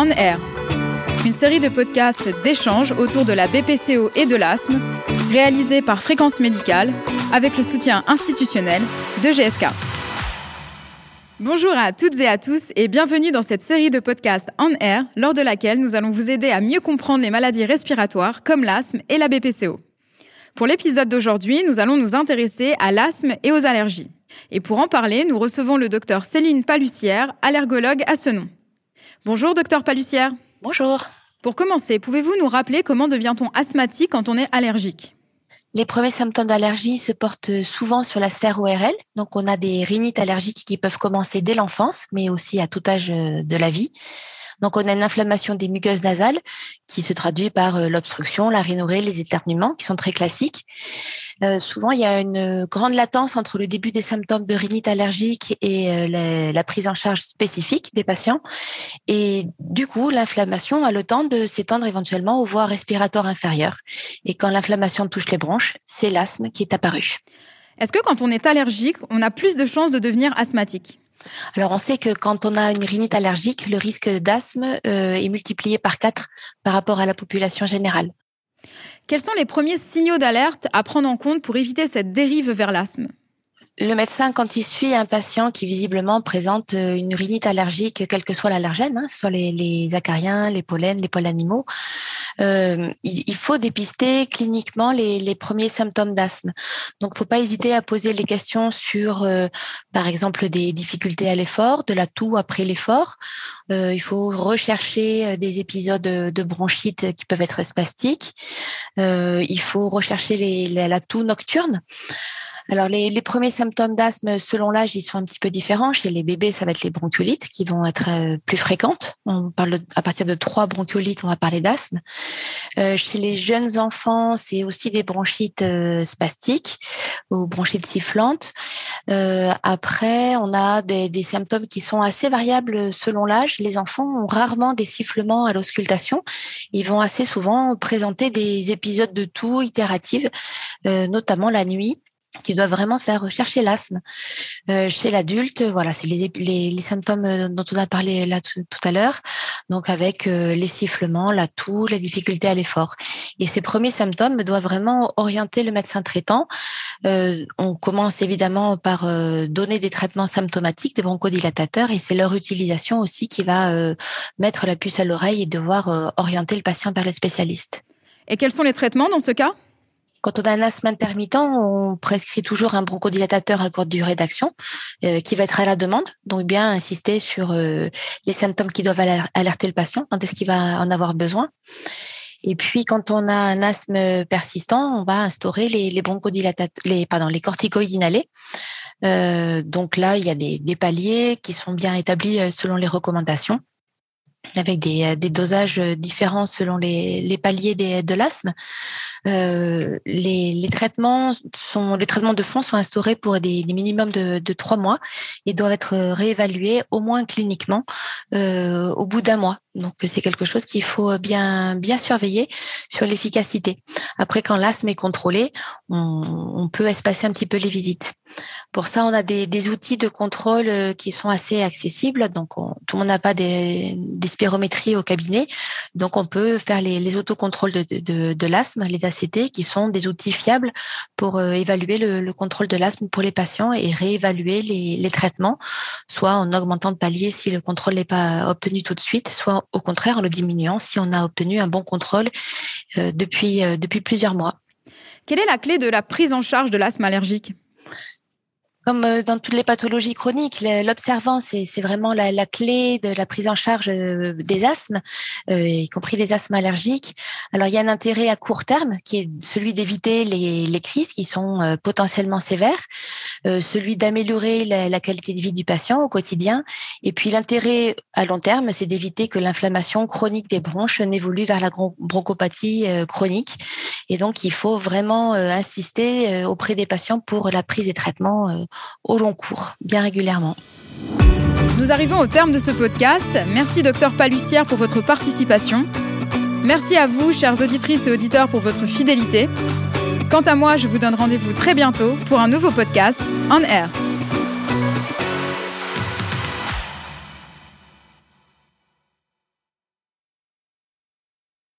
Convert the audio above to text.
On Air, une série de podcasts d'échanges autour de la BPCO et de l'asthme, réalisée par Fréquence Médicale avec le soutien institutionnel de GSK. Bonjour à toutes et à tous et bienvenue dans cette série de podcasts On Air, lors de laquelle nous allons vous aider à mieux comprendre les maladies respiratoires comme l'asthme et la BPCO. Pour l'épisode d'aujourd'hui, nous allons nous intéresser à l'asthme et aux allergies. Et pour en parler, nous recevons le docteur Céline Palussière, allergologue à ce nom. Bonjour docteur Palussière. Bonjour. Pour commencer, pouvez-vous nous rappeler comment devient-on asthmatique quand on est allergique? Les premiers symptômes d'allergie se portent souvent sur la sphère ORL. Donc, on a des rhinites allergiques qui peuvent commencer dès l'enfance, mais aussi à tout âge de la vie. Donc, on a une inflammation des muqueuses nasales qui se traduit par euh, l'obstruction, la rhinorrhée, les éternuements, qui sont très classiques. Euh, souvent, il y a une grande latence entre le début des symptômes de rhinite allergique et euh, la, prise en charge spécifique des patients. Et du coup, l'inflammation a le temps de s'étendre éventuellement aux voies respiratoires inférieures. Et quand l'inflammation touche les bronches, c'est l'asthme qui est apparu. Est-ce que quand on est allergique, on a plus de chances de devenir asthmatique? Alors, on sait que quand on a une rhinite allergique, le risque d'asthme euh, est multiplié par 4 par rapport à la population générale. Quels sont les premiers signaux d'alerte à prendre en compte pour éviter cette dérive vers l'asthme? Le médecin, quand il suit un patient qui visiblement présente euh, une rhinite allergique, quel que soit l'allergène, hein, soit les, les, acariens, les pollens, les pollens animaux, euh, il, faut dépister cliniquement les, premiers symptômes d'asthme. Donc, faut pas hésiter à poser les questions sur, euh, par exemple, des difficultés à l'effort, de la toux après l'effort. Euh, il faut rechercher des épisodes de bronchite qui peuvent être spastiques. il faut rechercher la toux nocturne. Alors, les, les premiers symptômes d'asthme, selon l'âge, ils sont un petit peu différents. Chez les bébés, ça va être les bronchiolites qui vont être euh, plus fréquentes. On parle à partir de trois bronchiolites, on va parler d'asthme. Euh, chez les jeunes enfants, c'est aussi des bronchites euh, spastiques ou bronchites sifflantes. Euh, après, on a des, des, symptômes qui sont assez variables selon l'âge. Les enfants ont rarement des sifflements à l'auscultation. Ils vont assez souvent présenter des épisodes de toux itératives, notamment la nuit qui doivent vraiment faire rechercher l'asthme. Euh, chez l'adulte, voilà, c'est les, les, les, symptômes euh, dont on a parlé là tout, à l'heure, donc avec euh, les sifflements, la toux, la difficulté à l'effort. Et ces premiers symptômes doivent vraiment orienter le médecin traitant. Euh, on commence évidemment par euh, donner des traitements symptomatiques, des bronchodilatateurs, et c'est leur utilisation aussi qui va mettre la puce à l'oreille et devoir orienter le patient vers le spécialiste. Et quels sont les traitements dans ce cas? Quand on a un asthme intermittent, on prescrit toujours un bronchodilatateur à courte durée d'action euh, qui va être à la demande. Donc bien insister sur euh, les symptômes qui doivent alerter le patient, quand est-ce qu'il va en avoir besoin. Et puis quand on a un asthme persistant, on va instaurer les, bronchodilatateurs, pardon, les corticoïdes inhalés. Euh, donc là, il y a des, paliers qui sont bien établis selon les recommandations avec des, des, dosages différents selon les, paliers des, de l'asthme. Euh, les, traitements sont, les traitements de fond sont instaurés pour des, minimums de, trois mois et doivent être réévalués au moins cliniquement euh, au bout d'un mois. Donc c'est quelque chose qu'il faut bien bien surveiller sur l'efficacité. Après, quand l'asthme est contrôlé, on, on, peut espacer un petit peu les visites. Pour ça, on a des, outils de contrôle euh, qui sont assez accessibles. Donc, on, tout le monde n'a pas des, spirométries au cabinet. Donc, on peut faire les, les autocontrôles de, de, de l'asthme, les ACT, qui sont des outils fiables pour euh, évaluer le, le, contrôle de l'asthme pour les patients et réévaluer les, traitements, soit en augmentant le palier si le contrôle n'est pas obtenu tout de suite, soit au contraire en le diminuant si on a obtenu un bon contrôle euh, depuis, depuis plusieurs mois. Quelle est la clé de la prise en charge de l'asthme allergique? Comme euh, dans toutes les pathologies chroniques, l'observance, c'est vraiment la, clé de la prise en charge euh, des asthmes, euh, y compris des asthmes allergiques. Alors, il y a un intérêt à court terme qui est celui d'éviter les, crises qui sont potentiellement sévères, celui d'améliorer la, la, qualité de vie du patient au quotidien. Et puis, l'intérêt à long terme, c'est d'éviter que l'inflammation chronique des bronches n'évolue vers la bronchopathie chronique. Et donc, il faut vraiment insister auprès des patients pour la prise des traitements au long cours, bien régulièrement. Nous arrivons au terme de ce podcast. Merci docteur Palussière pour votre participation. Merci à vous, chères auditrices et auditeurs, pour votre fidélité. Quant à moi, je vous donne rendez-vous très bientôt pour un nouveau podcast en air.